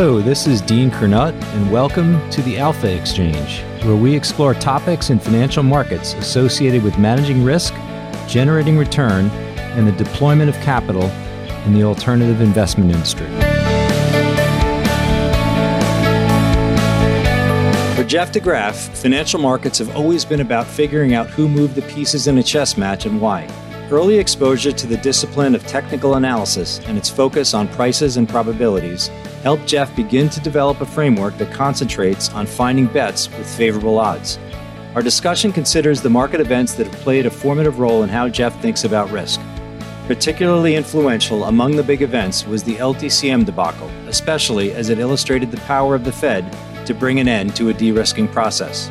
Hello, this is Dean Curnutt, and welcome to the Alpha Exchange, where we explore topics in financial markets associated with managing risk, generating return, and the deployment of capital in the alternative investment industry. For Jeff DeGraff, financial markets have always been about figuring out who moved the pieces in a chess match and why. Early exposure to the discipline of technical analysis and its focus on prices and probabilities helped Jeff begin to develop a framework that concentrates on finding bets with favorable odds. Our discussion considers the market events that have played a formative role in how Jeff thinks about risk. Particularly influential among the big events was the LTCM debacle, especially as it illustrated the power of the Fed to bring an end to a de risking process.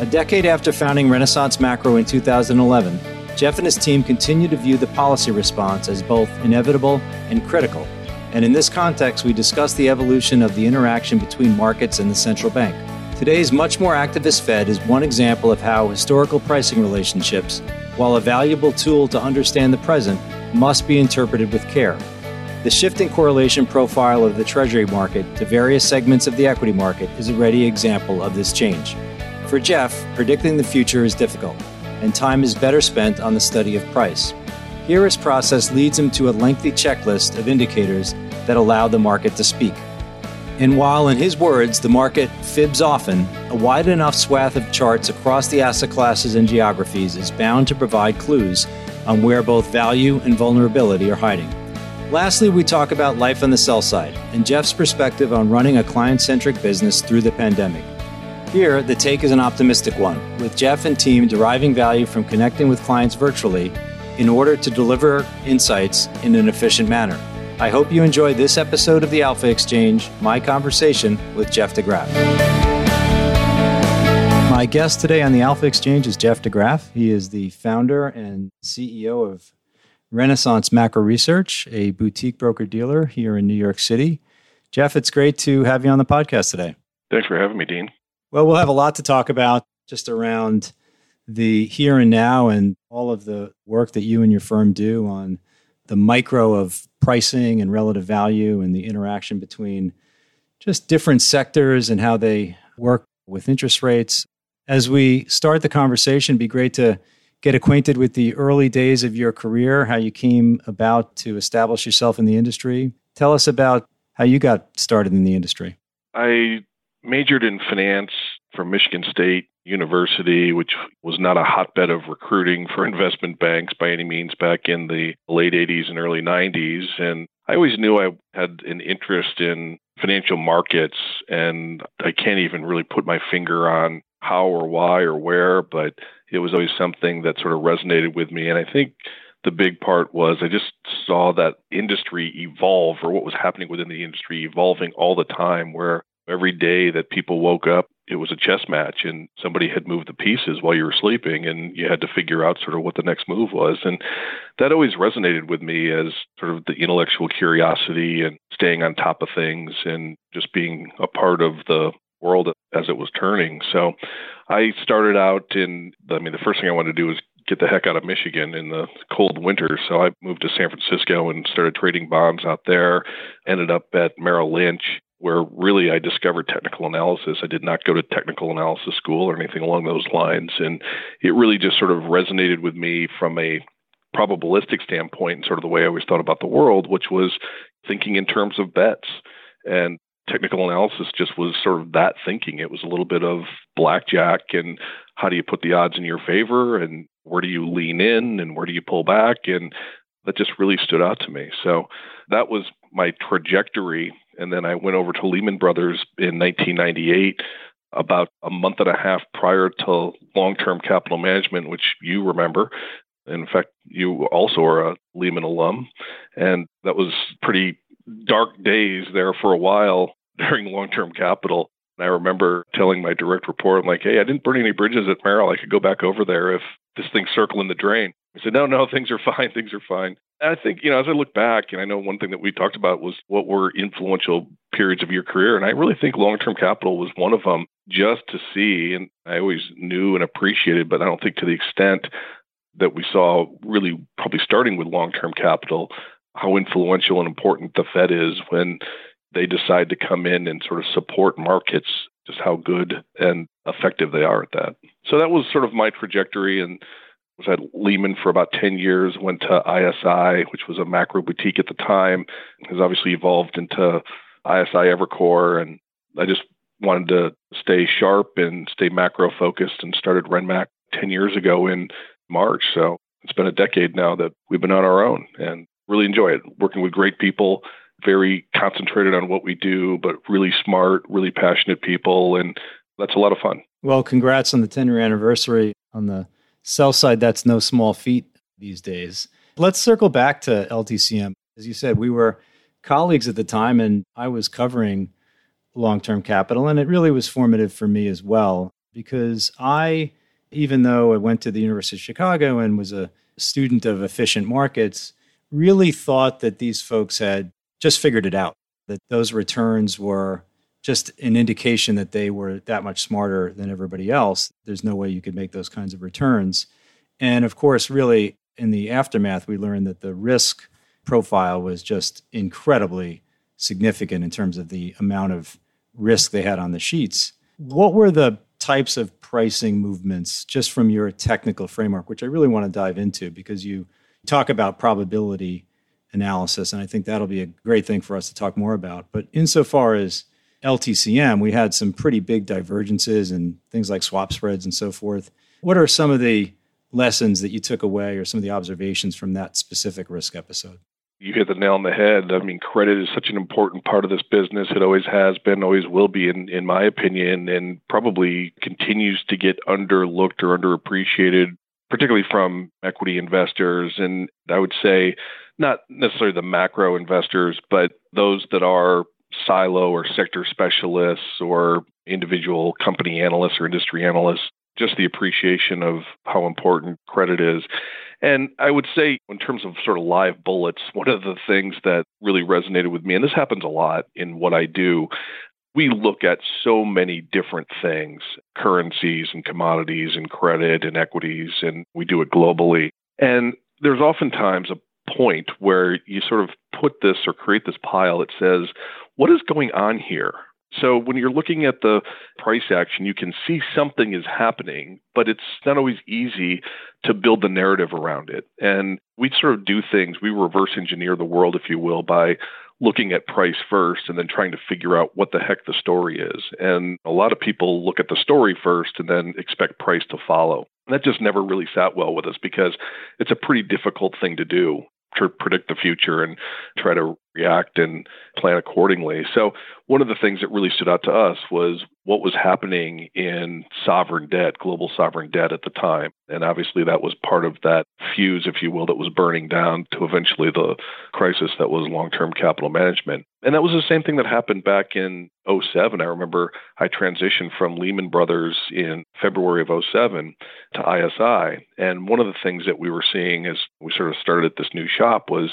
A decade after founding Renaissance Macro in 2011, Jeff and his team continue to view the policy response as both inevitable and critical. And in this context, we discuss the evolution of the interaction between markets and the central bank. Today's much more activist Fed is one example of how historical pricing relationships, while a valuable tool to understand the present, must be interpreted with care. The shifting correlation profile of the Treasury market to various segments of the equity market is a ready example of this change. For Jeff, predicting the future is difficult and time is better spent on the study of price. His process leads him to a lengthy checklist of indicators that allow the market to speak. And while, in his words, the market fibs often, a wide enough swath of charts across the asset classes and geographies is bound to provide clues on where both value and vulnerability are hiding. Lastly, we talk about life on the sell side and Jeff's perspective on running a client centric business through the pandemic. Here, the take is an optimistic one, with Jeff and team deriving value from connecting with clients virtually in order to deliver insights in an efficient manner. I hope you enjoy this episode of the Alpha Exchange, my conversation with Jeff DeGraff. My guest today on the Alpha Exchange is Jeff DeGraff. He is the founder and CEO of Renaissance Macro Research, a boutique broker dealer here in New York City. Jeff, it's great to have you on the podcast today. Thanks for having me, Dean. Well, we'll have a lot to talk about just around the here and now and all of the work that you and your firm do on the micro of pricing and relative value and the interaction between just different sectors and how they work with interest rates. As we start the conversation, be great to get acquainted with the early days of your career, how you came about to establish yourself in the industry. Tell us about how you got started in the industry. I majored in finance from Michigan State University, which was not a hotbed of recruiting for investment banks by any means back in the late 80s and early 90s. And I always knew I had an interest in financial markets, and I can't even really put my finger on how or why or where, but it was always something that sort of resonated with me. And I think the big part was I just saw that industry evolve or what was happening within the industry evolving all the time, where every day that people woke up, it was a chess match and somebody had moved the pieces while you were sleeping and you had to figure out sort of what the next move was. And that always resonated with me as sort of the intellectual curiosity and staying on top of things and just being a part of the world as it was turning. So I started out in, I mean, the first thing I wanted to do was get the heck out of Michigan in the cold winter. So I moved to San Francisco and started trading bonds out there. Ended up at Merrill Lynch where really I discovered technical analysis. I did not go to technical analysis school or anything along those lines. And it really just sort of resonated with me from a probabilistic standpoint and sort of the way I always thought about the world, which was thinking in terms of bets. And technical analysis just was sort of that thinking. It was a little bit of blackjack and how do you put the odds in your favor and where do you lean in and where do you pull back? And that just really stood out to me. So that was my trajectory and then I went over to Lehman Brothers in 1998, about a month and a half prior to long term capital management, which you remember. In fact, you also are a Lehman alum. And that was pretty dark days there for a while during long term capital. And I remember telling my direct report, I'm like, hey, I didn't burn any bridges at Merrill. I could go back over there if this thing's circling the drain. I said, no, no, things are fine. Things are fine. I think, you know, as I look back, and I know one thing that we talked about was what were influential periods of your career. And I really think long term capital was one of them just to see. And I always knew and appreciated, but I don't think to the extent that we saw really probably starting with long term capital, how influential and important the Fed is when they decide to come in and sort of support markets, just how good and effective they are at that. So that was sort of my trajectory and was at Lehman for about 10 years, went to ISI, which was a macro boutique at the time, has obviously evolved into ISI Evercore. And I just wanted to stay sharp and stay macro focused and started RenMac 10 years ago in March. So it's been a decade now that we've been on our own and really enjoy it. Working with great people, very concentrated on what we do, but really smart, really passionate people. And that's a lot of fun. Well, congrats on the 10 year anniversary on the sell side. That's no small feat these days. Let's circle back to LTCM. As you said, we were colleagues at the time, and I was covering long term capital. And it really was formative for me as well, because I, even though I went to the University of Chicago and was a student of efficient markets, really thought that these folks had just figured it out, that those returns were just an indication that they were that much smarter than everybody else. There's no way you could make those kinds of returns. And of course, really, in the aftermath, we learned that the risk profile was just incredibly significant in terms of the amount of risk they had on the sheets. What were the types of pricing movements just from your technical framework, which I really want to dive into because you talk about probability analysis, and I think that'll be a great thing for us to talk more about. But insofar as LTCM, we had some pretty big divergences and things like swap spreads and so forth. What are some of the lessons that you took away or some of the observations from that specific risk episode? You hit the nail on the head. I mean, credit is such an important part of this business. It always has been, always will be, in, in my opinion, and probably continues to get underlooked or underappreciated, particularly from equity investors. And I would say, not necessarily the macro investors, but those that are silo or sector specialists or individual company analysts or industry analysts, just the appreciation of how important credit is. And I would say, in terms of sort of live bullets, one of the things that really resonated with me, and this happens a lot in what I do, we look at so many different things currencies and commodities and credit and equities, and we do it globally. And there's oftentimes a point where you sort of put this or create this pile that says, what is going on here? So when you're looking at the price action, you can see something is happening, but it's not always easy to build the narrative around it. And we sort of do things, we reverse engineer the world, if you will, by looking at price first and then trying to figure out what the heck the story is. And a lot of people look at the story first and then expect price to follow. And that just never really sat well with us because it's a pretty difficult thing to do to predict the future and try to react and plan accordingly. So, one of the things that really stood out to us was what was happening in sovereign debt, global sovereign debt at the time. And obviously, that was part of that fuse, if you will, that was burning down to eventually the crisis that was long term capital management. And that was the same thing that happened back in 07. I remember I transitioned from Lehman Brothers in February of 07 to ISI. And one of the things that we were seeing as we sort of started this new shop was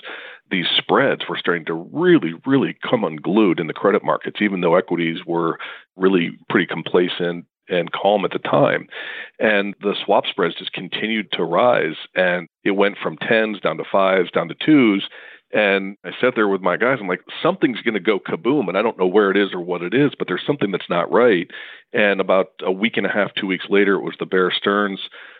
these spreads were starting to really, really come unglued in the credit markets, even though equities were really pretty complacent and calm at the time. And the swap spreads just continued to rise. And it went from tens down to fives, down to twos. And I sat there with my guys. I'm like, something's going to go kaboom. And I don't know where it is or what it is, but there's something that's not right. And about a week and a half, two weeks later, it was the Bear Stearns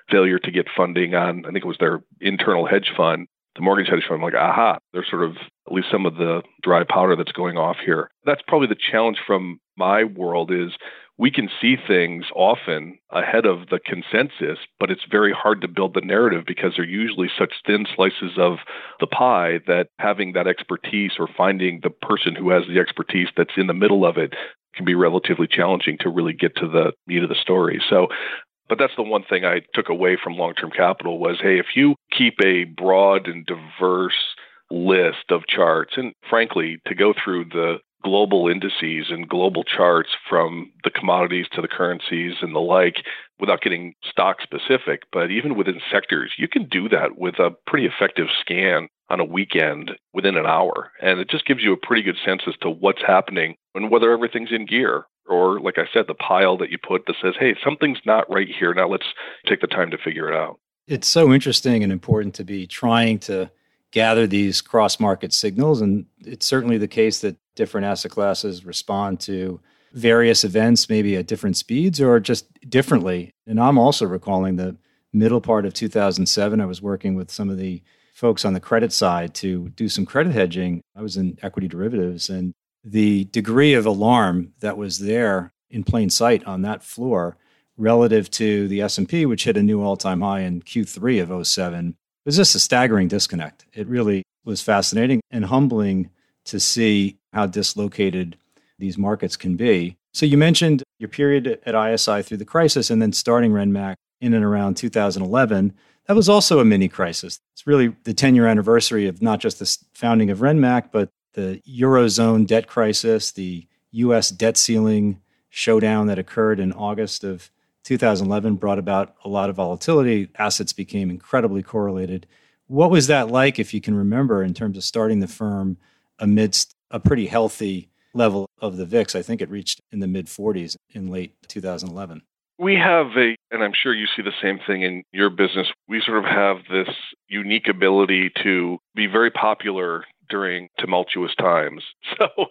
failure to get funding on, I think it was their internal hedge fund the mortgage hedge fund, I'm like, aha, there's sort of at least some of the dry powder that's going off here. That's probably the challenge from my world is we can see things often ahead of the consensus, but it's very hard to build the narrative because they're usually such thin slices of the pie that having that expertise or finding the person who has the expertise that's in the middle of it can be relatively challenging to really get to the meat of the story. So but that's the one thing I took away from long term capital was hey, if you keep a broad and diverse list of charts, and frankly, to go through the global indices and global charts from the commodities to the currencies and the like without getting stock specific, but even within sectors, you can do that with a pretty effective scan on a weekend within an hour. And it just gives you a pretty good sense as to what's happening and whether everything's in gear or like I said, the pile that you put that says, hey, something's not right here. Now let's take the time to figure it out. It's so interesting and important to be trying to gather these cross market signals. And it's certainly the case that different asset classes respond to various events, maybe at different speeds or just differently. And I'm also recalling the middle part of 2007. I was working with some of the folks on the credit side to do some credit hedging. I was in equity derivatives, and the degree of alarm that was there in plain sight on that floor relative to the S&P which hit a new all-time high in Q3 of 07 was just a staggering disconnect. It really was fascinating and humbling to see how dislocated these markets can be. So you mentioned your period at ISI through the crisis and then starting Renmac in and around 2011. That was also a mini crisis. It's really the 10 year anniversary of not just the founding of Renmac, but the Eurozone debt crisis, the US debt ceiling showdown that occurred in August of 2011 brought about a lot of volatility. Assets became incredibly correlated. What was that like, if you can remember, in terms of starting the firm amidst a pretty healthy level of the VIX? I think it reached in the mid 40s in late 2011. We have a, and I'm sure you see the same thing in your business, we sort of have this unique ability to be very popular during tumultuous times. So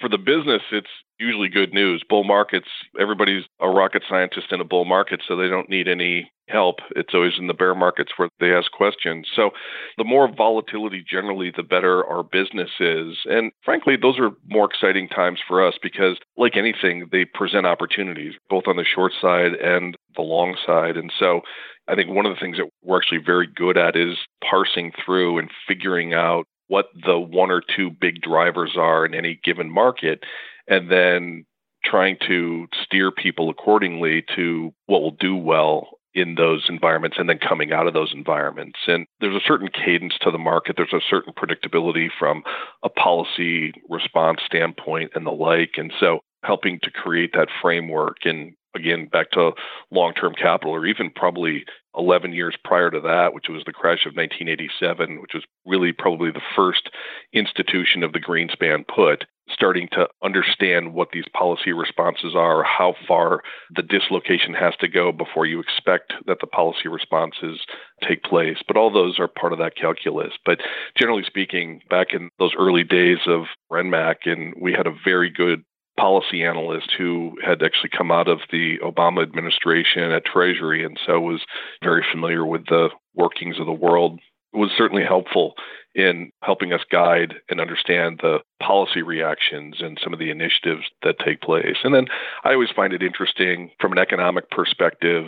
for the business, it's usually good news. Bull markets, everybody's a rocket scientist in a bull market, so they don't need any help. It's always in the bear markets where they ask questions. So the more volatility generally, the better our business is. And frankly, those are more exciting times for us because, like anything, they present opportunities both on the short side and the long side. And so I think one of the things that we're actually very good at is parsing through and figuring out what the one or two big drivers are in any given market and then trying to steer people accordingly to what will do well in those environments and then coming out of those environments. And there's a certain cadence to the market, there's a certain predictability from a policy response standpoint and the like. And so helping to create that framework and again back to long-term capital or even probably 11 years prior to that which was the crash of 1987 which was really probably the first institution of the greenspan put starting to understand what these policy responses are how far the dislocation has to go before you expect that the policy responses take place. But all those are part of that calculus. But generally speaking back in those early days of renmac and we had a very good policy analyst who had actually come out of the Obama administration at Treasury and so was very familiar with the workings of the world. It was certainly helpful in helping us guide and understand the policy reactions and some of the initiatives that take place. And then I always find it interesting from an economic perspective.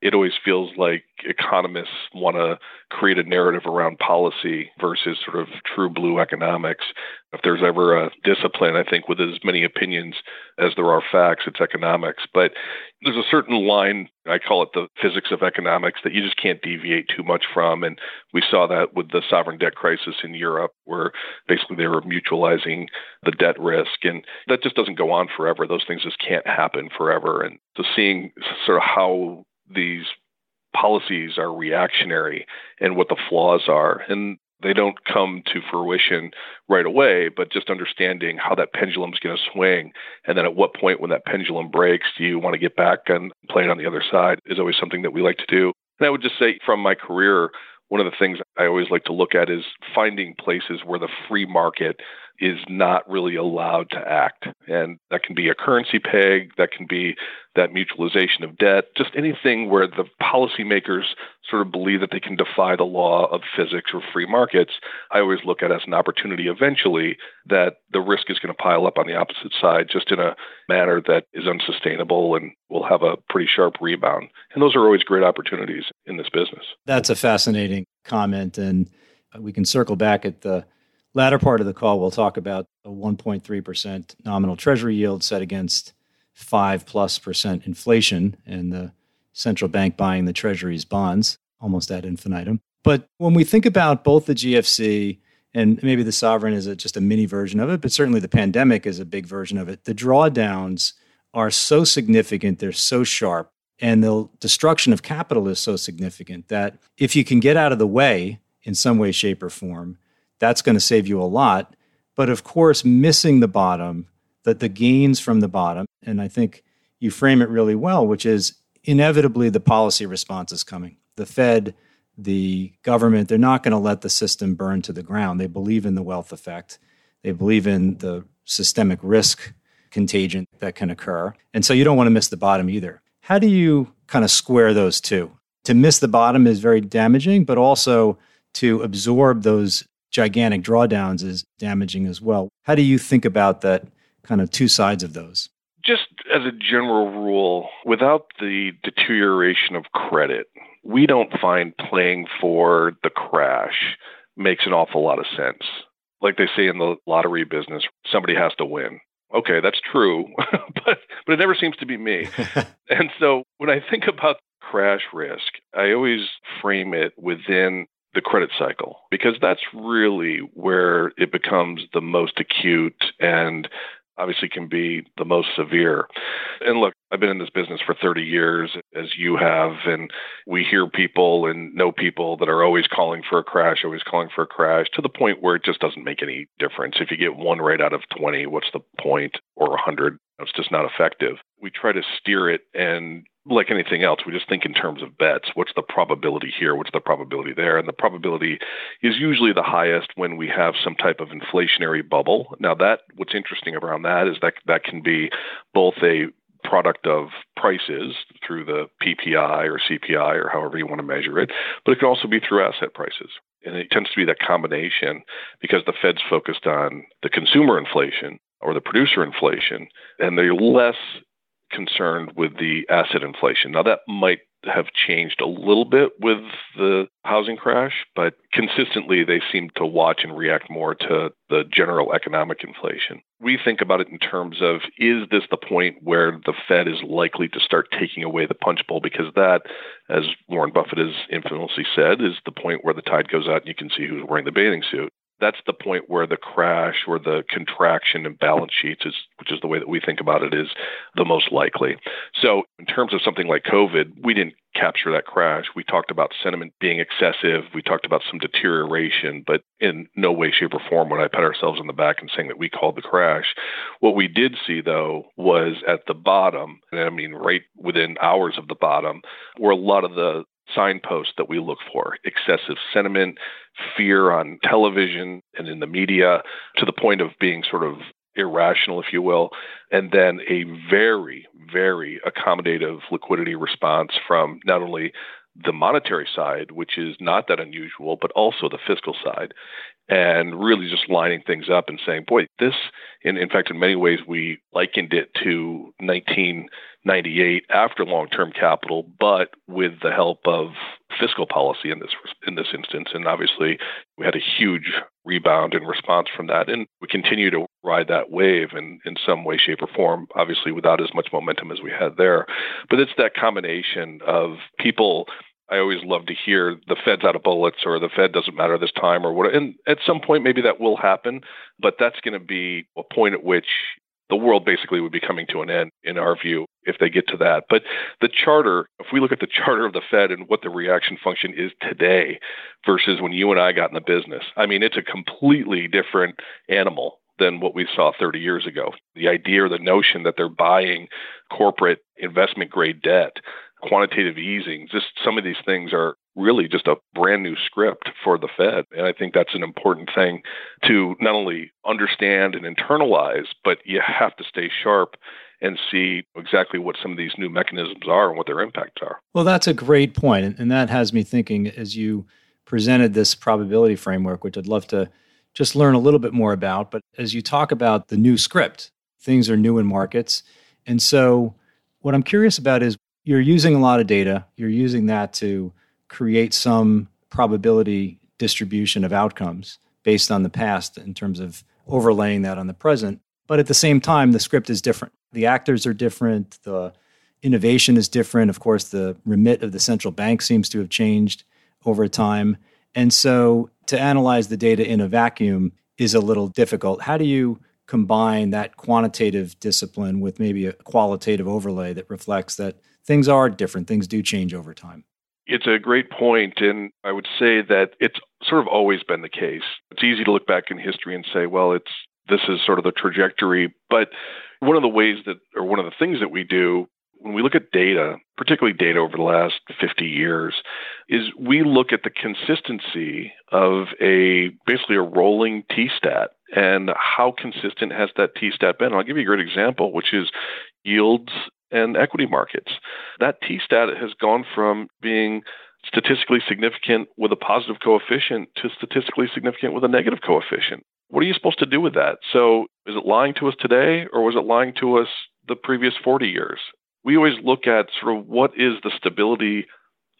It always feels like economists want to create a narrative around policy versus sort of true blue economics. If there's ever a discipline, I think, with as many opinions as there are facts, it's economics. But there's a certain line, I call it the physics of economics, that you just can't deviate too much from. And we saw that with the sovereign debt crisis in Europe, where basically they were mutualizing the debt risk. And that just doesn't go on forever. Those things just can't happen forever. And so seeing sort of how these policies are reactionary and what the flaws are. And they don't come to fruition right away, but just understanding how that pendulum is going to swing. And then at what point, when that pendulum breaks, do you want to get back and play it on the other side is always something that we like to do. And I would just say from my career, one of the things I always like to look at is finding places where the free market is not really allowed to act. And that can be a currency peg, that can be that mutualization of debt, just anything where the policymakers sort of believe that they can defy the law of physics or free markets. I always look at as an opportunity eventually that the risk is going to pile up on the opposite side just in a manner that is unsustainable and will have a pretty sharp rebound. And those are always great opportunities in this business. That's a fascinating comment. And we can circle back at the latter part of the call, we'll talk about a 1.3% nominal treasury yield set against 5 plus percent inflation and the central bank buying the treasury's bonds almost ad infinitum. But when we think about both the GFC and maybe the sovereign is a, just a mini version of it, but certainly the pandemic is a big version of it, the drawdowns are so significant, they're so sharp, and the destruction of capital is so significant that if you can get out of the way in some way, shape, or form, that's going to save you a lot. But of course, missing the bottom, that the gains from the bottom, and I think you frame it really well, which is inevitably the policy response is coming. The Fed, the government, they're not going to let the system burn to the ground. They believe in the wealth effect, they believe in the systemic risk contagion that can occur. And so you don't want to miss the bottom either. How do you kind of square those two? To miss the bottom is very damaging, but also to absorb those gigantic drawdowns is damaging as well. How do you think about that kind of two sides of those? Just as a general rule, without the deterioration of credit, we don't find playing for the crash makes an awful lot of sense. Like they say in the lottery business, somebody has to win. Okay, that's true, but but it never seems to be me. and so when I think about crash risk, I always frame it within the credit cycle because that's really where it becomes the most acute and obviously can be the most severe. And look, I've been in this business for 30 years, as you have, and we hear people and know people that are always calling for a crash, always calling for a crash, to the point where it just doesn't make any difference. If you get one right out of 20, what's the point? Or 100, it's just not effective. We try to steer it and like anything else, we just think in terms of bets. What's the probability here? What's the probability there? And the probability is usually the highest when we have some type of inflationary bubble. Now, that what's interesting around that is that that can be both a product of prices through the PPI or CPI or however you want to measure it, but it can also be through asset prices. And it tends to be that combination because the Fed's focused on the consumer inflation or the producer inflation, and they're less concerned with the asset inflation. Now, that might have changed a little bit with the housing crash, but consistently they seem to watch and react more to the general economic inflation. We think about it in terms of is this the point where the Fed is likely to start taking away the punch bowl? Because that, as Warren Buffett has infamously said, is the point where the tide goes out and you can see who's wearing the bathing suit that's the point where the crash or the contraction in balance sheets is which is the way that we think about it is the most likely. So in terms of something like covid we didn't capture that crash. We talked about sentiment being excessive. We talked about some deterioration but in no way shape or form would i pat ourselves on the back and saying that we called the crash. What we did see though was at the bottom and i mean right within hours of the bottom were a lot of the signposts that we look for. Excessive sentiment, fear on television and in the media, to the point of being sort of irrational, if you will, and then a very, very accommodative liquidity response from not only the monetary side, which is not that unusual, but also the fiscal side. And really just lining things up and saying, boy, this, in, in fact, in many ways, we likened it to 1998 after long-term capital, but with the help of fiscal policy in this in this instance. And obviously, we had a huge rebound in response from that, and we continue to ride that wave in in some way, shape, or form. Obviously, without as much momentum as we had there, but it's that combination of people I always love to hear the Fed's out of bullets or the Fed doesn't matter this time or what. And at some point, maybe that will happen, but that's going to be a point at which the world basically would be coming to an end, in our view, if they get to that. But the charter, if we look at the charter of the Fed and what the reaction function is today versus when you and I got in the business, I mean, it's a completely different animal than what we saw 30 years ago. The idea or the notion that they're buying corporate investment grade debt quantitative easing, just some of these things are really just a brand new script for the Fed. And I think that's an important thing to not only understand and internalize, but you have to stay sharp and see exactly what some of these new mechanisms are and what their impacts are. Well, that's a great point. And that has me thinking as you presented this probability framework, which I'd love to just learn a little bit more about. But as you talk about the new script, things are new in markets. And so, what I'm curious about is you're using a lot of data. You're using that to create some probability distribution of outcomes based on the past in terms of overlaying that on the present. But at the same time, the script is different. The actors are different. The innovation is different. Of course, the remit of the central bank seems to have changed over time. And so to analyze the data in a vacuum is a little difficult. How do you combine that quantitative discipline with maybe a qualitative overlay that reflects that things are different. Things do change over time. It's a great point, and I would say that it's sort of always been the case. It's easy to look back in history and say, well, it's this is sort of the trajectory, but one of the ways that, or one of the things that we do when we look at data, particularly data over the last 50 years, is we look at the consistency of a basically a rolling T stat and how consistent has that T stat been. I'll give you a great example, which is yields and equity markets. That T stat has gone from being statistically significant with a positive coefficient to statistically significant with a negative coefficient. What are you supposed to do with that? So, is it lying to us today or was it lying to us the previous 40 years? We always look at sort of what is the stability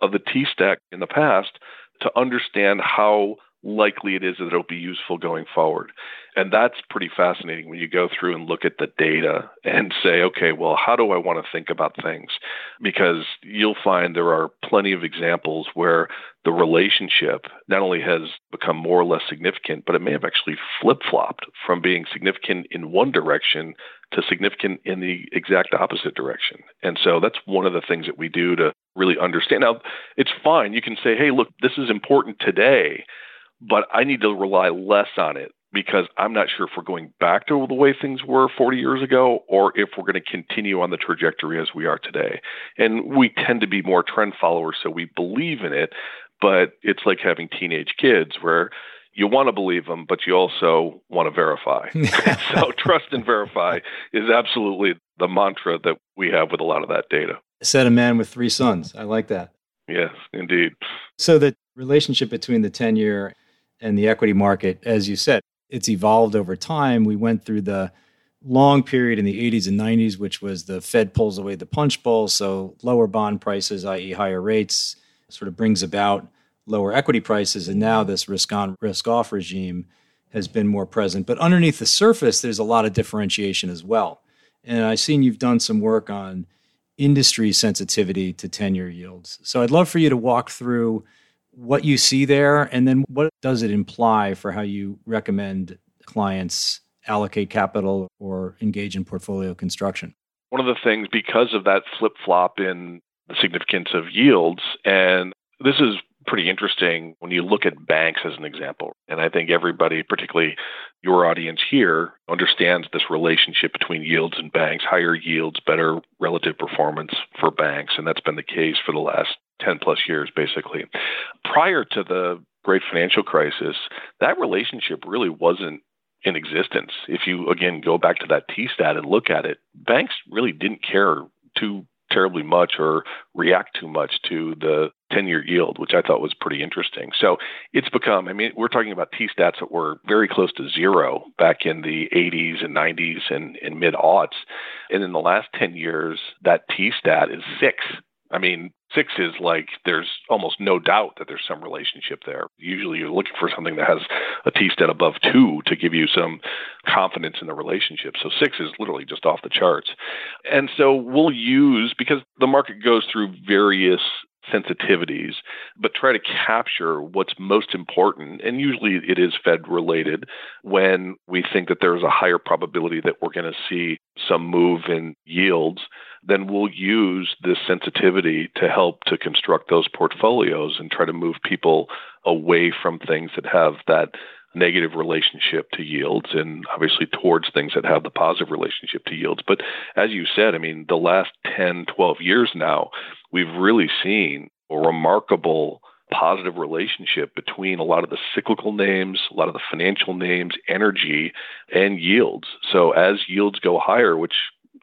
of the T stack in the past to understand how likely it is that it'll be useful going forward. And that's pretty fascinating when you go through and look at the data and say, okay, well, how do I want to think about things? Because you'll find there are plenty of examples where the relationship not only has become more or less significant, but it may have actually flip flopped from being significant in one direction to significant in the exact opposite direction. And so that's one of the things that we do to really understand. Now, it's fine. You can say, hey, look, this is important today but I need to rely less on it because I'm not sure if we're going back to the way things were 40 years ago or if we're going to continue on the trajectory as we are today. And we tend to be more trend followers, so we believe in it, but it's like having teenage kids where you want to believe them, but you also want to verify. so trust and verify is absolutely the mantra that we have with a lot of that data. Said a man with three sons. I like that. Yes, indeed. So the relationship between the 10 year and the equity market, as you said, it's evolved over time. We went through the long period in the 80s and 90s, which was the Fed pulls away the punch bowl. So lower bond prices, i.e., higher rates, sort of brings about lower equity prices. And now this risk on, risk off regime has been more present. But underneath the surface, there's a lot of differentiation as well. And I've seen you've done some work on industry sensitivity to 10 year yields. So I'd love for you to walk through what you see there, and then what does it imply for how you recommend clients allocate capital or engage in portfolio construction? One of the things, because of that flip flop in the significance of yields, and this is pretty interesting when you look at banks as an example. And I think everybody, particularly your audience here, understands this relationship between yields and banks. Higher yields, better relative performance for banks. And that's been the case for the last 10 plus years, basically. Prior to the great financial crisis, that relationship really wasn't in existence. If you, again, go back to that T stat and look at it, banks really didn't care too terribly much or react too much to the 10 year yield, which I thought was pretty interesting. So it's become, I mean, we're talking about T stats that were very close to zero back in the 80s and 90s and, and mid aughts. And in the last 10 years, that T stat is six. I mean, six is like there's almost no doubt that there's some relationship there. Usually you're looking for something that has a T stat above two to give you some confidence in the relationship. So six is literally just off the charts. And so we'll use, because the market goes through various sensitivities, but try to capture what's most important. And usually it is Fed related when we think that there's a higher probability that we're going to see some move in yields then we'll use this sensitivity to help to construct those portfolios and try to move people away from things that have that negative relationship to yields and obviously towards things that have the positive relationship to yields. But as you said, I mean, the last 10, 12 years now, we've really seen a remarkable positive relationship between a lot of the cyclical names, a lot of the financial names, energy, and yields. So as yields go higher, which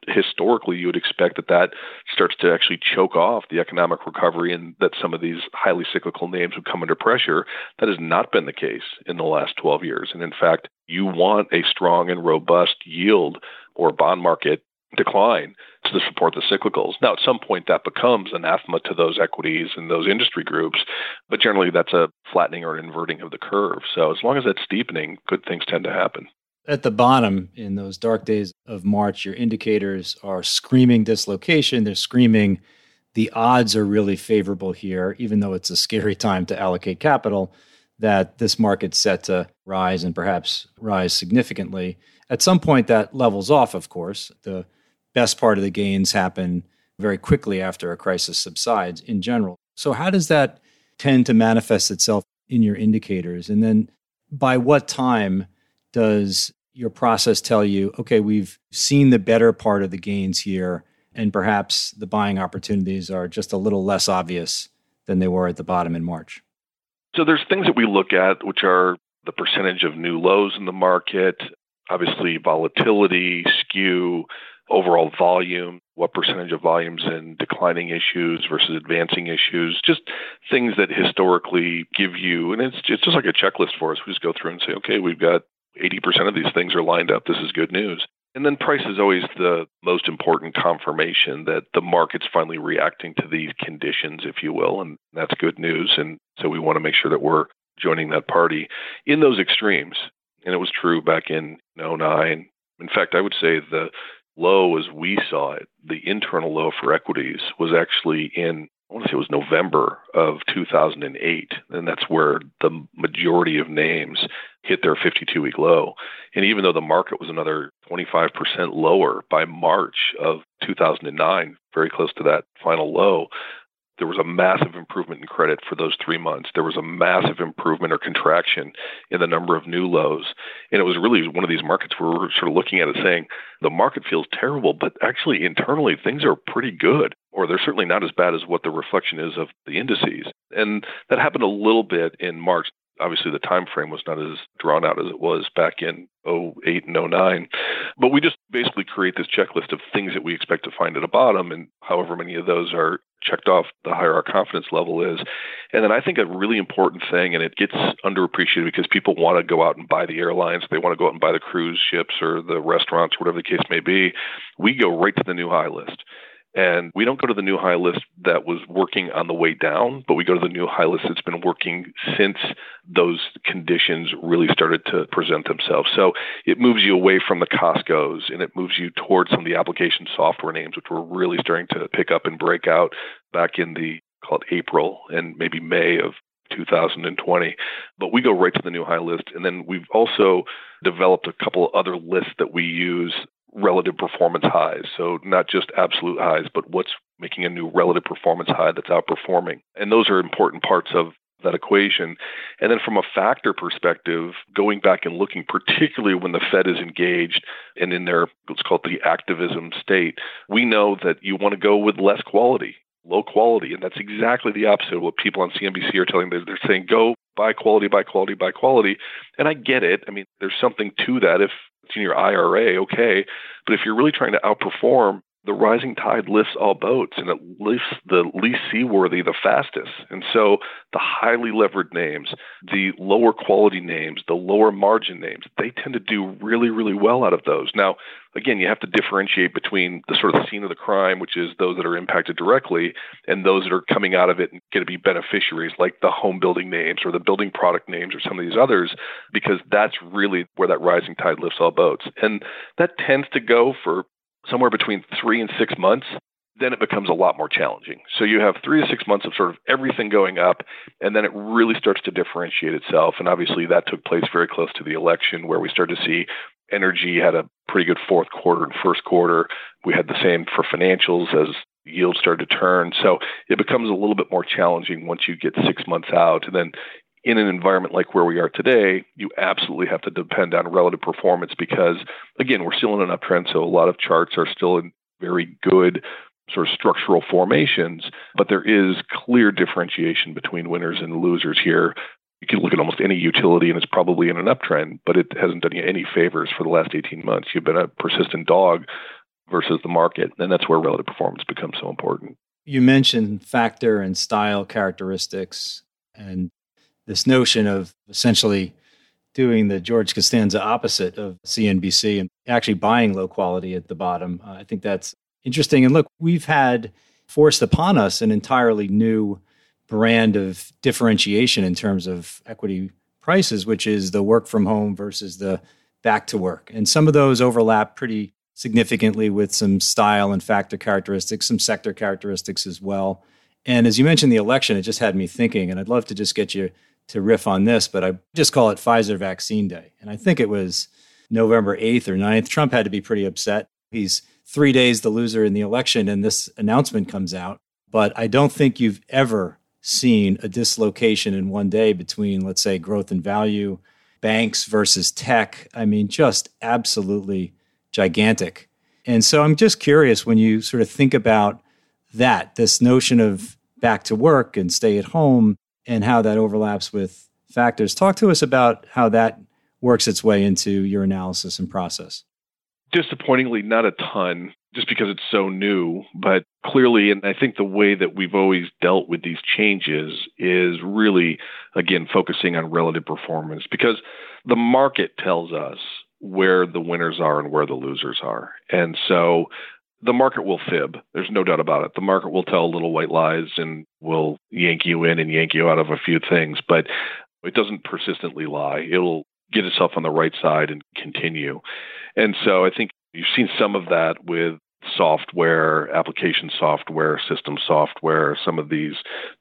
historically you would expect that that starts to actually choke off the economic recovery and that some of these highly cyclical names would come under pressure. That has not been the case in the last 12 years. And in fact, you want a strong and robust yield or bond market decline to support the cyclicals. Now, at some point, that becomes anathema to those equities and those industry groups, but generally that's a flattening or an inverting of the curve. So as long as that's steepening, good things tend to happen. At the bottom, in those dark days of March, your indicators are screaming dislocation. They're screaming the odds are really favorable here, even though it's a scary time to allocate capital, that this market's set to rise and perhaps rise significantly. At some point, that levels off, of course. The best part of the gains happen very quickly after a crisis subsides in general. So, how does that tend to manifest itself in your indicators? And then by what time does your process tell you, okay, we've seen the better part of the gains here, and perhaps the buying opportunities are just a little less obvious than they were at the bottom in March? So there's things that we look at which are the percentage of new lows in the market, obviously volatility, skew, overall volume, what percentage of volumes in declining issues versus advancing issues, just things that historically give you, and it's, it's just like a checklist for us. We just go through and say, okay, we've got 80% of these things are lined up. This is good news. And then price is always the most important confirmation that the market's finally reacting to these conditions, if you will. And that's good news. And so we want to make sure that we're joining that party in those extremes. And it was true back in 09. In fact, I would say the low as we saw it, the internal low for equities was actually in I want to say it was November of 2008, and that's where the majority of names hit their 52 week low. And even though the market was another 25% lower by March of 2009, very close to that final low, there was a massive improvement in credit for those three months. There was a massive improvement or contraction in the number of new lows. And it was really one of these markets where we're sort of looking at it saying, the market feels terrible, but actually internally things are pretty good, or they're certainly not as bad as what the reflection is of the indices. And that happened a little bit in March. Obviously the time frame was not as drawn out as it was back in 08 and 09 but we just basically create this checklist of things that we expect to find at a bottom and however many of those are checked off the higher our confidence level is. And then i think a really important thing and it gets underappreciated because people want to go out and buy the airlines they want to go out and buy the cruise ships or the restaurants whatever the case may be we go right to the new high list and we don't go to the new high list that was working on the way down, but we go to the new high list that's been working since those conditions really started to present themselves. So it moves you away from the Costco's and it moves you towards some of the application software names, which were really starting to pick up and break out back in the called April and maybe May of 2020. But we go right to the new high list. And then we've also developed a couple other lists that we use relative performance highs. So not just absolute highs, but what's making a new relative performance high that's outperforming. And those are important parts of that equation. And then from a factor perspective, going back and looking, particularly when the Fed is engaged and in their, let's call it the activism state, we know that you want to go with less quality, low quality. And that's exactly the opposite of what people on CNBC are telling. They're, they're saying, go buy quality, buy quality, buy quality. And I get it. I mean, there's something to that. If it's in your IRA, okay. But if you're really trying to outperform, the rising tide lifts all boats and it lifts the least seaworthy the fastest. And so the highly levered names, the lower quality names, the lower margin names, they tend to do really, really well out of those. Now, again, you have to differentiate between the sort of scene of the crime, which is those that are impacted directly, and those that are coming out of it and going to be beneficiaries, like the home building names or the building product names or some of these others, because that's really where that rising tide lifts all boats. And that tends to go for somewhere between three and six months, then it becomes a lot more challenging. So you have three to six months of sort of everything going up, and then it really starts to differentiate itself. And obviously, that took place very close to the election, where we started to see energy had a pretty good fourth quarter and first quarter. We had the same for financials as yields started to turn. So it becomes a little bit more challenging once you get six months out. And then in an environment like where we are today, you absolutely have to depend on relative performance because, again, we're still in an uptrend. So a lot of charts are still in very good sort of structural formations, but there is clear differentiation between winners and losers here. You can look at almost any utility and it's probably in an uptrend, but it hasn't done you any favors for the last 18 months. You've been a persistent dog versus the market, and that's where relative performance becomes so important. You mentioned factor and style characteristics, and this notion of essentially doing the George Costanza opposite of CNBC and actually buying low quality at the bottom. Uh, I think that's interesting. And look, we've had forced upon us an entirely new brand of differentiation in terms of equity prices, which is the work from home versus the back to work. And some of those overlap pretty significantly with some style and factor characteristics, some sector characteristics as well. And as you mentioned the election, it just had me thinking, and I'd love to just get you to riff on this, but I just call it Pfizer vaccine day. And I think it was November 8th or 9th. Trump had to be pretty upset. He's three days the loser in the election, and this announcement comes out. But I don't think you've ever seen a dislocation in one day between, let's say, growth and value, banks versus tech. I mean, just absolutely gigantic. And so I'm just curious when you sort of think about that, this notion of back to work and stay at home and how that overlaps with factors. Talk to us about how that works its way into your analysis and process. Disappointingly, not a ton, just because it's so new. But clearly, and I think the way that we've always dealt with these changes is really, again, focusing on relative performance because the market tells us where the winners are and where the losers are. And so the market will fib. There's no doubt about it. The market will tell little white lies and will yank you in and yank you out of a few things, but it doesn't persistently lie. It'll get itself on the right side and continue. And so I think you've seen some of that with software, application software, system software, some of these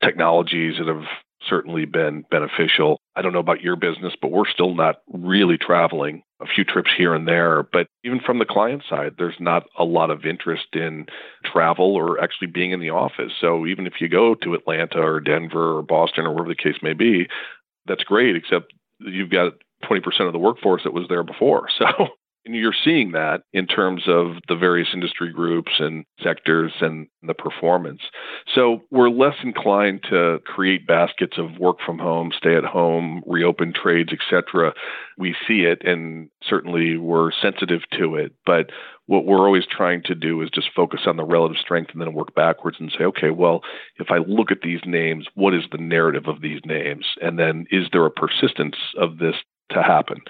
technologies that have certainly been beneficial. I don't know about your business, but we're still not really traveling a few trips here and there. But even from the client side, there's not a lot of interest in travel or actually being in the office. So even if you go to Atlanta or Denver or Boston or wherever the case may be, that's great, except you've got 20% of the workforce that was there before. So and you're seeing that in terms of the various industry groups and sectors and the performance. So we're less inclined to create baskets of work from home, stay at home, reopen trades, etc. We see it and certainly we're sensitive to it, but what we're always trying to do is just focus on the relative strength and then work backwards and say, okay, well, if I look at these names, what is the narrative of these names? And then is there a persistence of this to happen.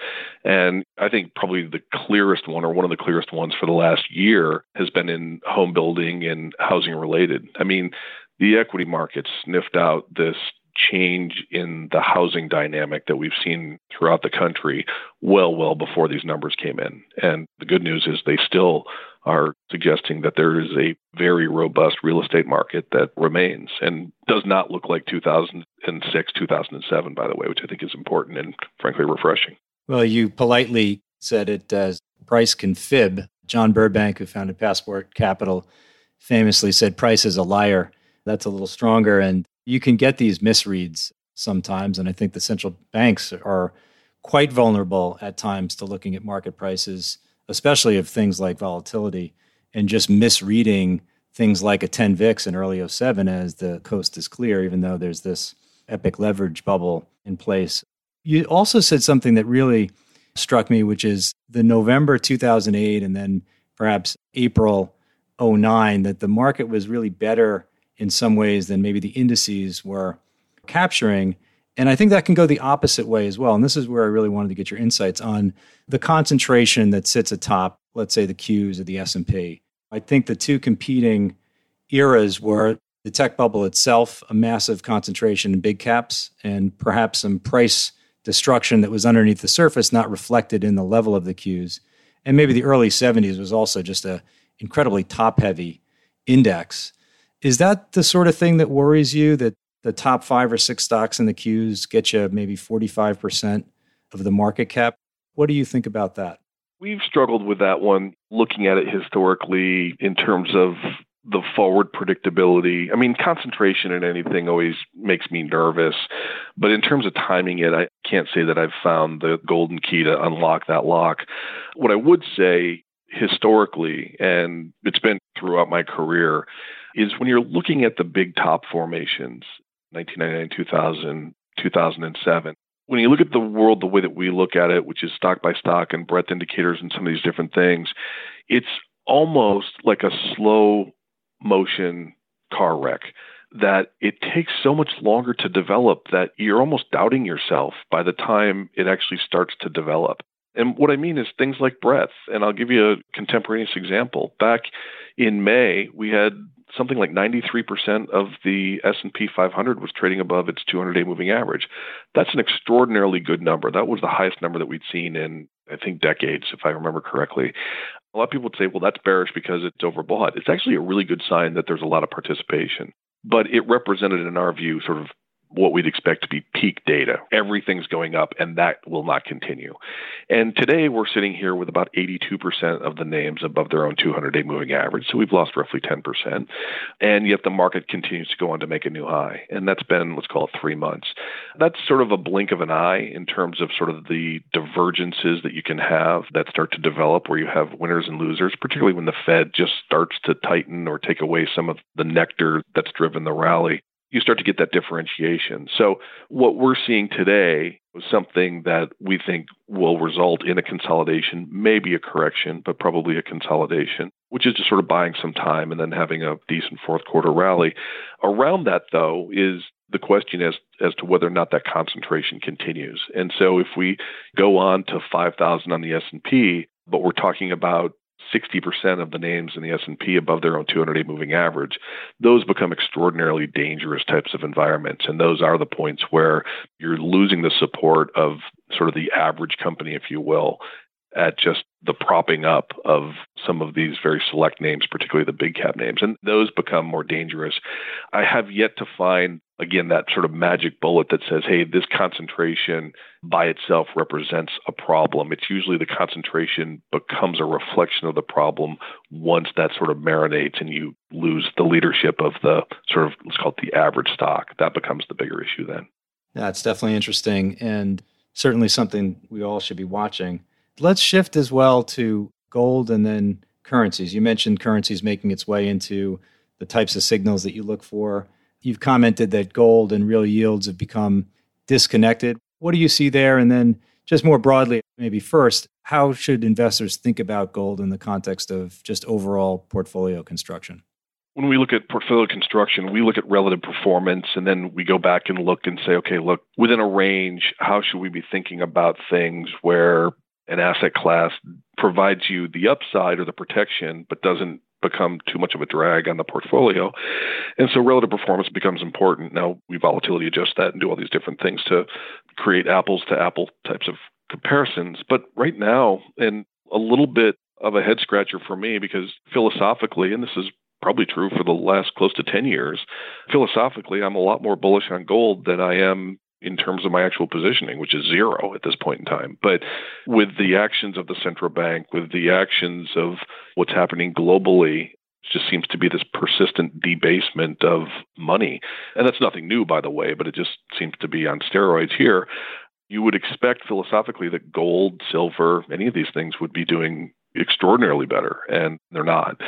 And I think probably the clearest one, or one of the clearest ones for the last year, has been in home building and housing related. I mean, the equity markets sniffed out this change in the housing dynamic that we've seen throughout the country well, well before these numbers came in. And the good news is they still are suggesting that there is a very robust real estate market that remains and does not look like 2006, 2007, by the way, which I think is important and frankly refreshing. Well, you politely said it as price can fib. John Burbank, who founded Passport Capital, famously said price is a liar. That's a little stronger. And you can get these misreads sometimes. And I think the central banks are quite vulnerable at times to looking at market prices especially of things like volatility and just misreading things like a 10 VIX in early 07 as the coast is clear, even though there's this epic leverage bubble in place. You also said something that really struck me, which is the November 2008 and then perhaps April 09, that the market was really better in some ways than maybe the indices were capturing. And I think that can go the opposite way as well. And this is where I really wanted to get your insights on the concentration that sits atop, let's say, the Qs or the S&P. I think the two competing eras were the tech bubble itself, a massive concentration in big caps, and perhaps some price destruction that was underneath the surface, not reflected in the level of the Qs. And maybe the early 70s was also just a incredibly top heavy index. Is that the sort of thing that worries you that the top five or six stocks in the Qs get you maybe 45% of the market cap. What do you think about that? We've struggled with that one, looking at it historically in terms of the forward predictability. I mean, concentration in anything always makes me nervous. But in terms of timing it, I can't say that I've found the golden key to unlock that lock. What I would say historically, and it's been throughout my career, is when you're looking at the big top formations, 1999, 2000, 2007. When you look at the world the way that we look at it, which is stock by stock and breadth indicators and some of these different things, it's almost like a slow motion car wreck that it takes so much longer to develop that you're almost doubting yourself by the time it actually starts to develop. And what I mean is things like breadth. And I'll give you a contemporaneous example. Back in May, we had something like 93% of the S&P 500 was trading above its 200-day moving average. That's an extraordinarily good number. That was the highest number that we'd seen in I think decades if I remember correctly. A lot of people would say, "Well, that's bearish because it's overbought." It's actually a really good sign that there's a lot of participation. But it represented in our view sort of what we'd expect to be peak data. Everything's going up, and that will not continue. And today we're sitting here with about 82% of the names above their own 200 day moving average. So we've lost roughly 10%. And yet the market continues to go on to make a new high. And that's been, let's call it three months. That's sort of a blink of an eye in terms of sort of the divergences that you can have that start to develop where you have winners and losers, particularly when the Fed just starts to tighten or take away some of the nectar that's driven the rally you start to get that differentiation. So, what we're seeing today is something that we think will result in a consolidation, maybe a correction, but probably a consolidation, which is just sort of buying some time and then having a decent fourth quarter rally. Around that, though, is the question as as to whether or not that concentration continues. And so, if we go on to 5,000 on the S&P, but we're talking about 60% of the names in the S&P above their own 200-day moving average, those become extraordinarily dangerous types of environments and those are the points where you're losing the support of sort of the average company if you will at just the propping up of some of these very select names, particularly the big cap names. And those become more dangerous. I have yet to find, again, that sort of magic bullet that says, hey, this concentration by itself represents a problem. It's usually the concentration becomes a reflection of the problem once that sort of marinates and you lose the leadership of the sort of, let's call it the average stock. That becomes the bigger issue then. Yeah, it's definitely interesting and certainly something we all should be watching. Let's shift as well to gold and then currencies. You mentioned currencies making its way into the types of signals that you look for. You've commented that gold and real yields have become disconnected. What do you see there? And then, just more broadly, maybe first, how should investors think about gold in the context of just overall portfolio construction? When we look at portfolio construction, we look at relative performance and then we go back and look and say, okay, look, within a range, how should we be thinking about things where an asset class provides you the upside or the protection, but doesn't become too much of a drag on the portfolio. And so relative performance becomes important. Now we volatility adjust that and do all these different things to create apples to apple types of comparisons. But right now, and a little bit of a head scratcher for me because philosophically, and this is probably true for the last close to 10 years, philosophically, I'm a lot more bullish on gold than I am in terms of my actual positioning, which is zero at this point in time. But with the actions of the central bank, with the actions of what's happening globally, it just seems to be this persistent debasement of money. And that's nothing new, by the way, but it just seems to be on steroids here. You would expect philosophically that gold, silver, any of these things would be doing extraordinarily better, and they're not.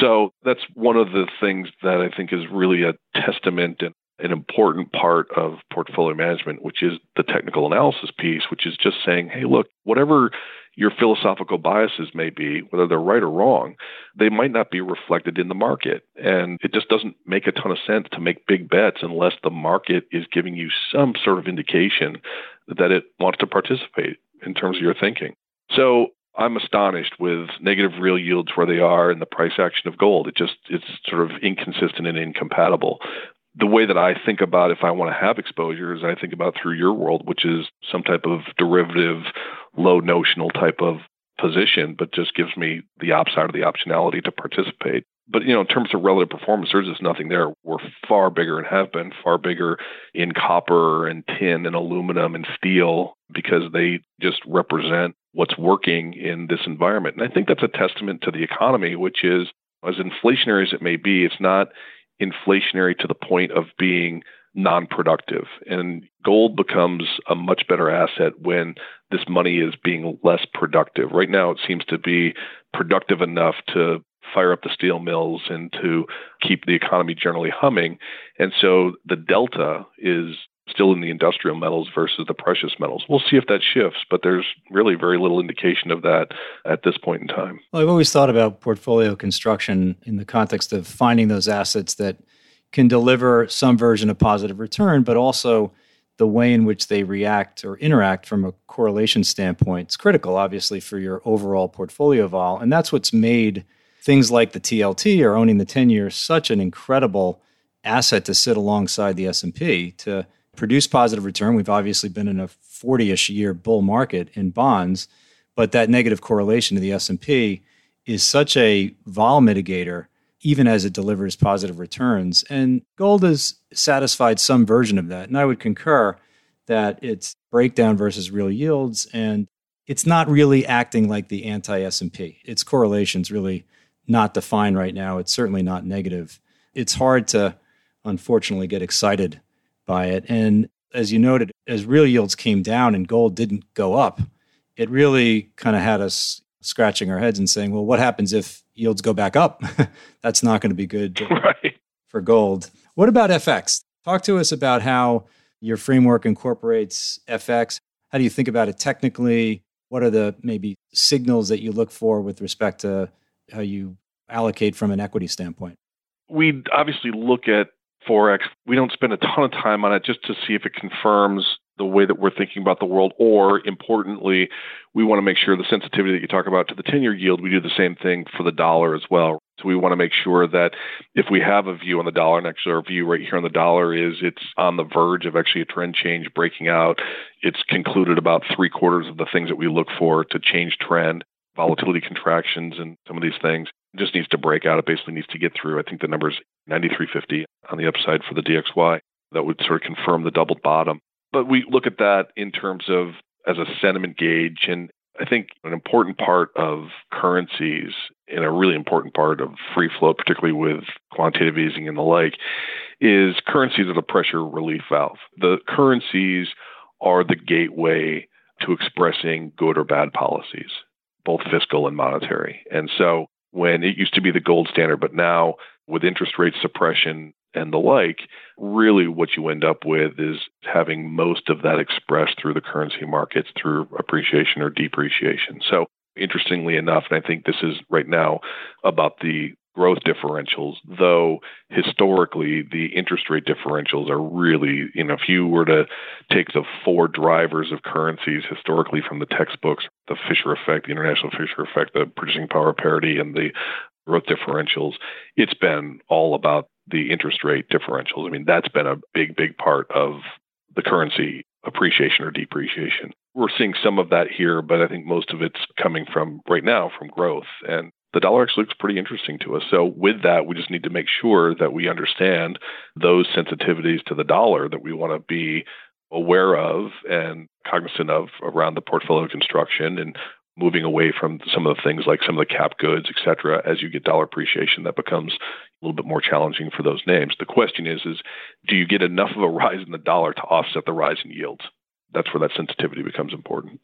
So that's one of the things that I think is really a testament and an important part of portfolio management, which is the technical analysis piece, which is just saying, hey, look, whatever your philosophical biases may be, whether they're right or wrong, they might not be reflected in the market. And it just doesn't make a ton of sense to make big bets unless the market is giving you some sort of indication that it wants to participate in terms of your thinking. So I'm astonished with negative real yields where they are and the price action of gold. It just it's sort of inconsistent and incompatible the way that I think about if I want to have exposure is I think about through your world, which is some type of derivative, low notional type of position, but just gives me the upside of the optionality to participate. But you know, in terms of relative performance, there's just nothing there. We're far bigger and have been far bigger in copper and tin and aluminum and steel because they just represent what's working in this environment. And I think that's a testament to the economy, which is as inflationary as it may be, it's not inflationary to the point of being non-productive. And gold becomes a much better asset when this money is being less productive. Right now it seems to be productive enough to fire up the steel mills and to keep the economy generally humming. And so the delta is still in the industrial metals versus the precious metals. We'll see if that shifts, but there's really very little indication of that at this point in time. Well, I've always thought about portfolio construction in the context of finding those assets that can deliver some version of positive return, but also the way in which they react or interact from a correlation standpoint is critical, obviously, for your overall portfolio vol. And that's what's made things like the TLT or owning the 10 year such an incredible asset to sit alongside the S&P to produce positive return. We've obviously been in a 40ish year bull market in bonds, but that negative correlation to the S&P is such a vol mitigator even as it delivers positive returns. And gold has satisfied some version of that. And I would concur that it's breakdown versus real yields and it's not really acting like the anti S&P. Its correlation's really not defined right now. It's certainly not negative. It's hard to unfortunately get excited by it. And as you noted, as real yields came down and gold didn't go up, it really kind of had us scratching our heads and saying, well, what happens if yields go back up? That's not going to be good right. for gold. What about FX? Talk to us about how your framework incorporates FX. How do you think about it technically? What are the maybe signals that you look for with respect to how you allocate from an equity standpoint? We obviously look at Forex. We don't spend a ton of time on it just to see if it confirms the way that we're thinking about the world, or importantly, we want to make sure the sensitivity that you talk about to the 10 year yield, we do the same thing for the dollar as well. So we want to make sure that if we have a view on the dollar, and actually our view right here on the dollar is it's on the verge of actually a trend change breaking out. It's concluded about three quarters of the things that we look for to change trend, volatility contractions, and some of these things. Just needs to break out. It basically needs to get through. I think the number is 93.50 on the upside for the DXY. That would sort of confirm the double bottom. But we look at that in terms of as a sentiment gauge. And I think an important part of currencies and a really important part of free float, particularly with quantitative easing and the like, is currencies are the pressure relief valve. The currencies are the gateway to expressing good or bad policies, both fiscal and monetary. And so when it used to be the gold standard, but now with interest rate suppression and the like, really what you end up with is having most of that expressed through the currency markets through appreciation or depreciation. So, interestingly enough, and I think this is right now about the growth differentials, though historically the interest rate differentials are really, you know, if you were to take the four drivers of currencies historically from the textbooks, the Fisher effect, the international Fisher effect, the purchasing power parity, and the growth differentials, it's been all about the interest rate differentials. I mean, that's been a big, big part of the currency appreciation or depreciation. We're seeing some of that here, but I think most of it's coming from right now from growth. And the dollar actually looks pretty interesting to us. So, with that, we just need to make sure that we understand those sensitivities to the dollar that we want to be aware of and cognizant of around the portfolio construction and moving away from some of the things like some of the cap goods, et cetera, as you get dollar appreciation, that becomes a little bit more challenging for those names. The question is, is do you get enough of a rise in the dollar to offset the rise in yields? That's where that sensitivity becomes important.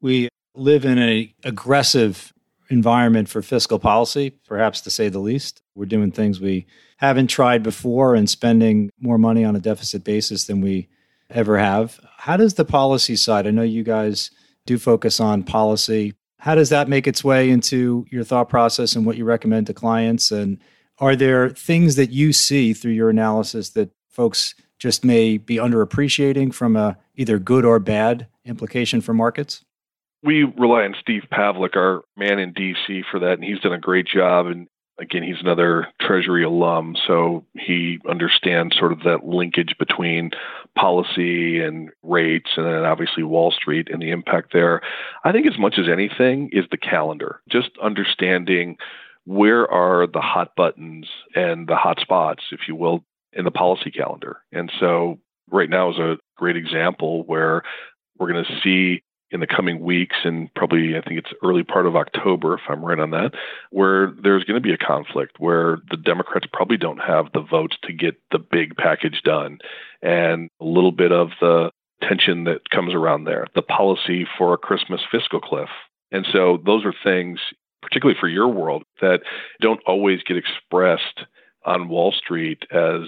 We live in an aggressive environment for fiscal policy, perhaps to say the least. We're doing things we haven't tried before and spending more money on a deficit basis than we ever have. How does the policy side, I know you guys do focus on policy. How does that make its way into your thought process and what you recommend to clients? And are there things that you see through your analysis that folks just may be underappreciating from a either good or bad implication for markets? We rely on Steve Pavlik, our man in DC, for that, and he's done a great job. And again, he's another Treasury alum, so he understands sort of that linkage between policy and rates, and then obviously Wall Street and the impact there. I think as much as anything is the calendar, just understanding where are the hot buttons and the hot spots, if you will, in the policy calendar. And so right now is a great example where we're going to see in the coming weeks and probably I think it's early part of October if I'm right on that where there's going to be a conflict where the Democrats probably don't have the votes to get the big package done. And a little bit of the tension that comes around there the policy for a Christmas fiscal cliff. And so those are things particularly for your world that don't always get expressed on Wall Street as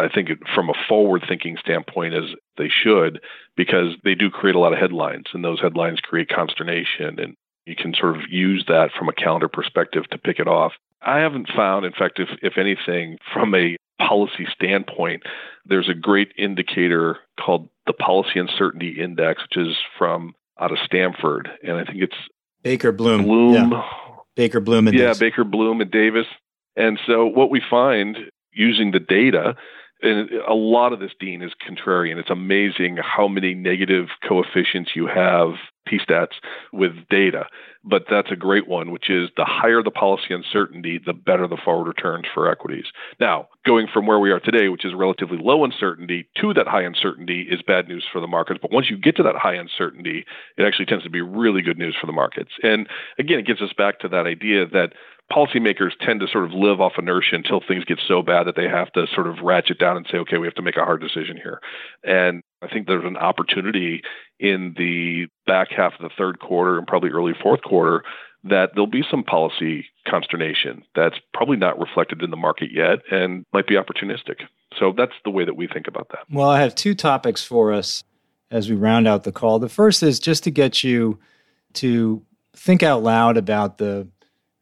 I think from a forward thinking standpoint as they should, because they do create a lot of headlines and those headlines create consternation and you can sort of use that from a calendar perspective to pick it off. I haven't found, in fact, if, if anything, from a policy standpoint, there's a great indicator called the Policy Uncertainty Index, which is from out of Stanford. And I think it's Baker Bloom. Bloom. Yeah. Baker Bloom. Index. Yeah, Baker Bloom and Davis. And so what we find using the data and a lot of this, Dean, is contrarian. It's amazing how many negative coefficients you have, T-stats, with data. But that's a great one, which is the higher the policy uncertainty, the better the forward returns for equities. Now, going from where we are today, which is relatively low uncertainty, to that high uncertainty is bad news for the markets. But once you get to that high uncertainty, it actually tends to be really good news for the markets. And again, it gets us back to that idea that policymakers tend to sort of live off inertia until things get so bad that they have to sort of ratchet down and say, okay, we have to make a hard decision here. And I think there's an opportunity in the back half of the third quarter and probably early fourth quarter that there'll be some policy consternation that's probably not reflected in the market yet and might be opportunistic. So that's the way that we think about that. Well, I have two topics for us as we round out the call. The first is just to get you to think out loud about the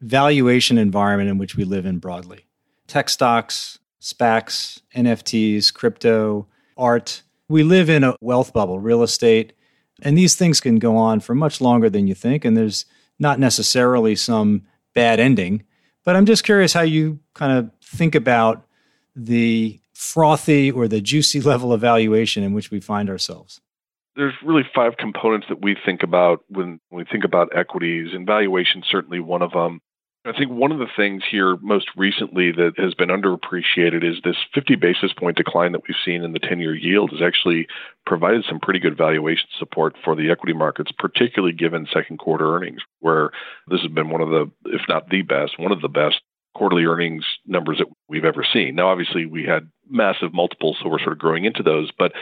valuation environment in which we live in broadly. Tech stocks, SPACs, NFTs, crypto, art. We live in a wealth bubble, real estate, and these things can go on for much longer than you think. And there's not necessarily some bad ending. But I'm just curious how you kind of think about the frothy or the juicy level of valuation in which we find ourselves there's really five components that we think about when, we think about equities, and valuation certainly one of them. I think one of the things here most recently that has been underappreciated is this 50 basis point decline that we've seen in the 10 year yield has actually provided some pretty good valuation support for the equity markets, particularly given second quarter earnings, where this has been one of the, if not the best, one of the best quarterly earnings numbers that we've ever seen. Now, obviously, we had massive multiples, so we're sort of growing into those. But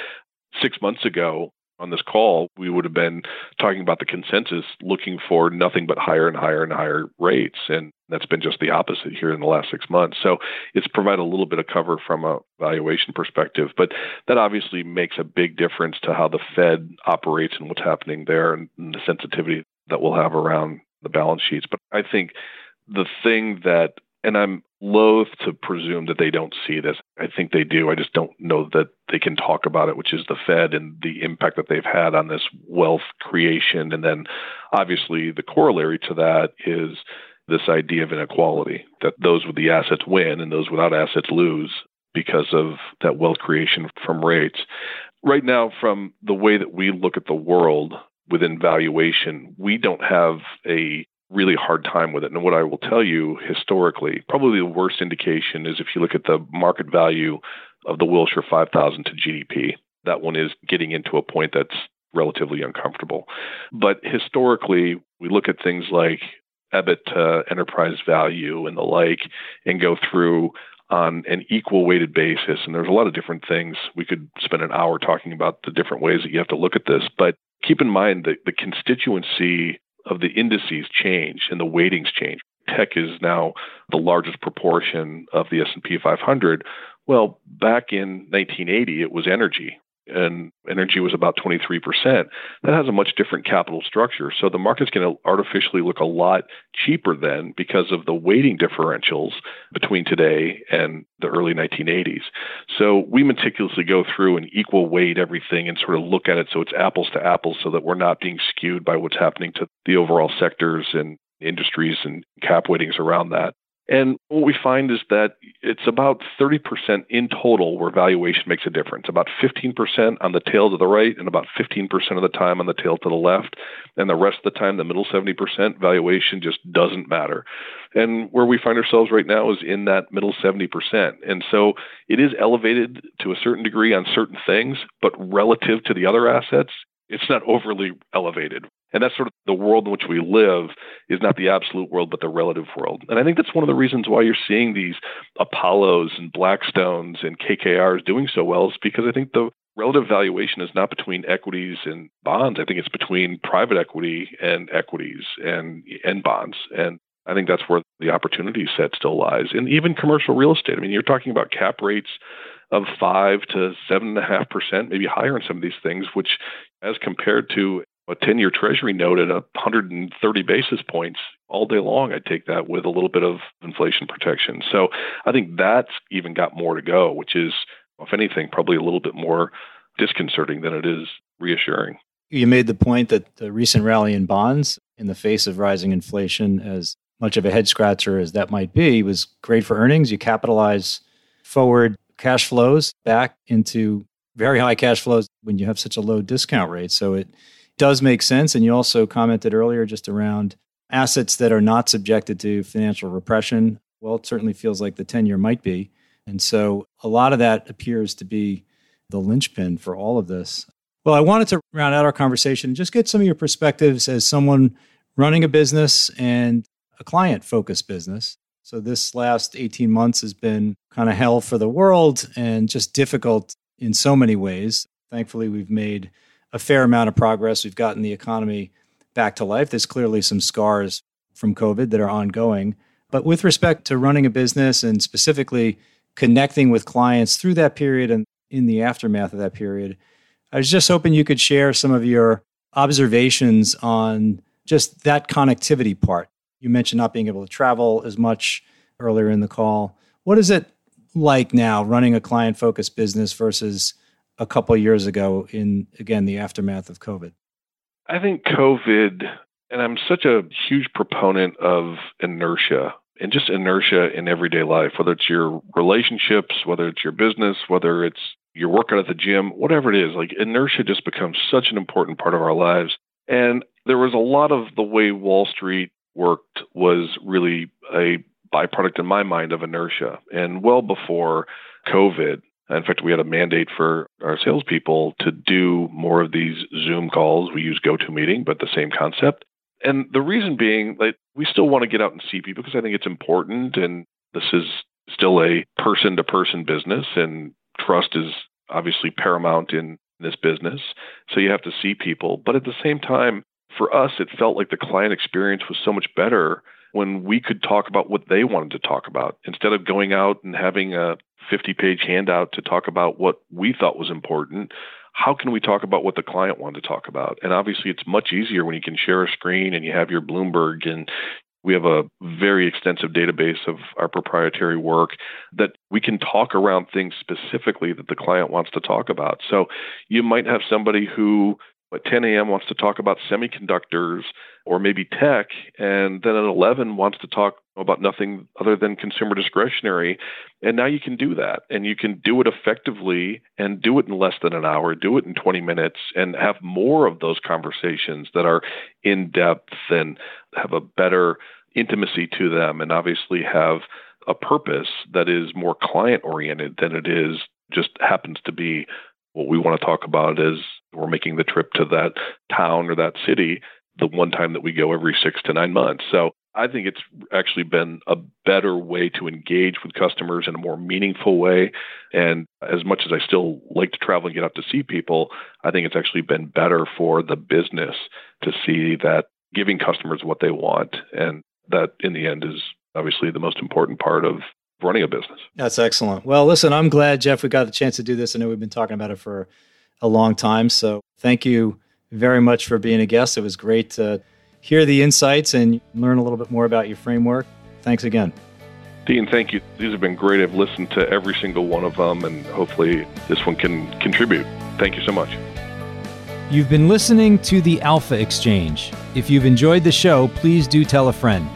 six months ago, on this call, we would have been talking about the consensus looking for nothing but higher and higher and higher rates. And that's been just the opposite here in the last six months. So it's provided a little bit of cover from a valuation perspective. But that obviously makes a big difference to how the Fed operates and what's happening there and the sensitivity that we'll have around the balance sheets. But I think the thing that and I'm loath to presume that they don't see this. I think they do. I just don't know that they can talk about it, which is the Fed and the impact that they've had on this wealth creation. And then obviously the corollary to that is this idea of inequality that those with the assets win and those without assets lose because of that wealth creation from rates. Right now, from the way that we look at the world within valuation, we don't have a really hard time with it. And what I will tell you historically, probably the worst indication is if you look at the market value of the Wilshire 5000 to GDP. That one is getting into a point that's relatively uncomfortable. But historically, we look at things like EBIT to enterprise value and the like, and go through on an equal weighted basis. And there's a lot of different things. We could spend an hour talking about the different ways that you have to look at this. But keep in mind that the constituency of the indices change and the weightings change. Tech is now the largest proportion of the S&P 500. Well, back in 1980, it was energy, and energy was about 23%. That has a much different capital structure. So the market's going to artificially look a lot cheaper then because of the weighting differentials between today and the early 1980s. So we meticulously go through and equal weight everything and sort of look at it so it's apples to apples so that we're not being skewed by what's happening to the overall sectors and industries and cap weightings around that. And what we find is that it's about 30% in total where valuation makes a difference, about 15% on the tail to the right and about 15% of the time on the tail to the left. And the rest of the time, the middle 70% valuation just doesn't matter. And where we find ourselves right now is in that middle 70%. And so it is elevated to a certain degree on certain things, but relative to the other assets, it's not overly elevated. And that's sort of the world in which we live is not the absolute world, but the relative world. And I think that's one of the reasons why you're seeing these Apollos and Blackstones and KKRs doing so well is because I think the relative valuation is not between equities and bonds. I think it's between private equity and equities and and bonds. And I think that's where the opportunity set still lies. And even commercial real estate. I mean, you're talking about cap rates of five to seven and a half percent, maybe higher in some of these things, which as compared to a 10 year treasury note at 130 basis points all day long, I'd take that with a little bit of inflation protection. So I think that's even got more to go, which is, if anything, probably a little bit more disconcerting than it is reassuring. You made the point that the recent rally in bonds in the face of rising inflation, as much of a head scratcher as that might be, was great for earnings. You capitalize forward cash flows back into very high cash flows when you have such a low discount rate. So it does make sense. And you also commented earlier just around assets that are not subjected to financial repression. Well, it certainly feels like the 10 year might be. And so a lot of that appears to be the linchpin for all of this. Well, I wanted to round out our conversation and just get some of your perspectives as someone running a business and a client focused business. So, this last 18 months has been kind of hell for the world and just difficult in so many ways. Thankfully, we've made a fair amount of progress. We've gotten the economy back to life. There's clearly some scars from COVID that are ongoing. But with respect to running a business and specifically connecting with clients through that period and in the aftermath of that period, I was just hoping you could share some of your observations on just that connectivity part. You mentioned not being able to travel as much earlier in the call. What is it like now running a client focused business versus a couple years ago in again the aftermath of COVID? I think COVID and I'm such a huge proponent of inertia and just inertia in everyday life, whether it's your relationships, whether it's your business, whether it's you're working at the gym, whatever it is, like inertia just becomes such an important part of our lives. And there was a lot of the way Wall Street worked was really a byproduct in my mind of inertia. And well before COVID, in fact, we had a mandate for our salespeople to do more of these Zoom calls. We use GoToMeeting, but the same concept. And the reason being, like, we still want to get out and see people because I think it's important. And this is still a person to person business, and trust is obviously paramount in this business. So you have to see people. But at the same time, for us, it felt like the client experience was so much better when we could talk about what they wanted to talk about instead of going out and having a 50 page handout to talk about what we thought was important. How can we talk about what the client wanted to talk about? And obviously, it's much easier when you can share a screen and you have your Bloomberg and we have a very extensive database of our proprietary work that we can talk around things specifically that the client wants to talk about. So you might have somebody who at 10 a.m. wants to talk about semiconductors or maybe tech, and then at 11 wants to talk about nothing other than consumer discretionary. And now you can do that, and you can do it effectively and do it in less than an hour, do it in 20 minutes, and have more of those conversations that are in depth and have a better intimacy to them, and obviously have a purpose that is more client oriented than it is just happens to be what we want to talk about is we're making the trip to that town or that city the one time that we go every six to nine months. So I think it's actually been a better way to engage with customers in a more meaningful way. And as much as I still like to travel and get out to see people, I think it's actually been better for the business to see that giving customers what they want. And that in the end is obviously the most important part of running a business. That's excellent. Well, listen, I'm glad, Jeff, we got the chance to do this. I know we've been talking about it for a long time. So thank you very much for being a guest. It was great to hear the insights and learn a little bit more about your framework. Thanks again. Dean, thank you. These have been great. I've listened to every single one of them, and hopefully this one can contribute. Thank you so much. You've been listening to the Alpha Exchange. If you've enjoyed the show, please do tell a friend.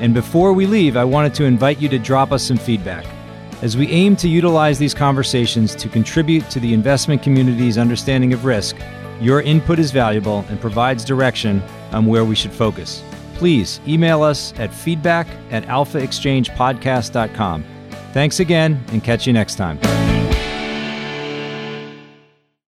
And before we leave, I wanted to invite you to drop us some feedback as we aim to utilize these conversations to contribute to the investment community's understanding of risk, your input is valuable and provides direction on where we should focus. Please email us at feedback at alphaexchangepodcast.com. Thanks again and catch you next time.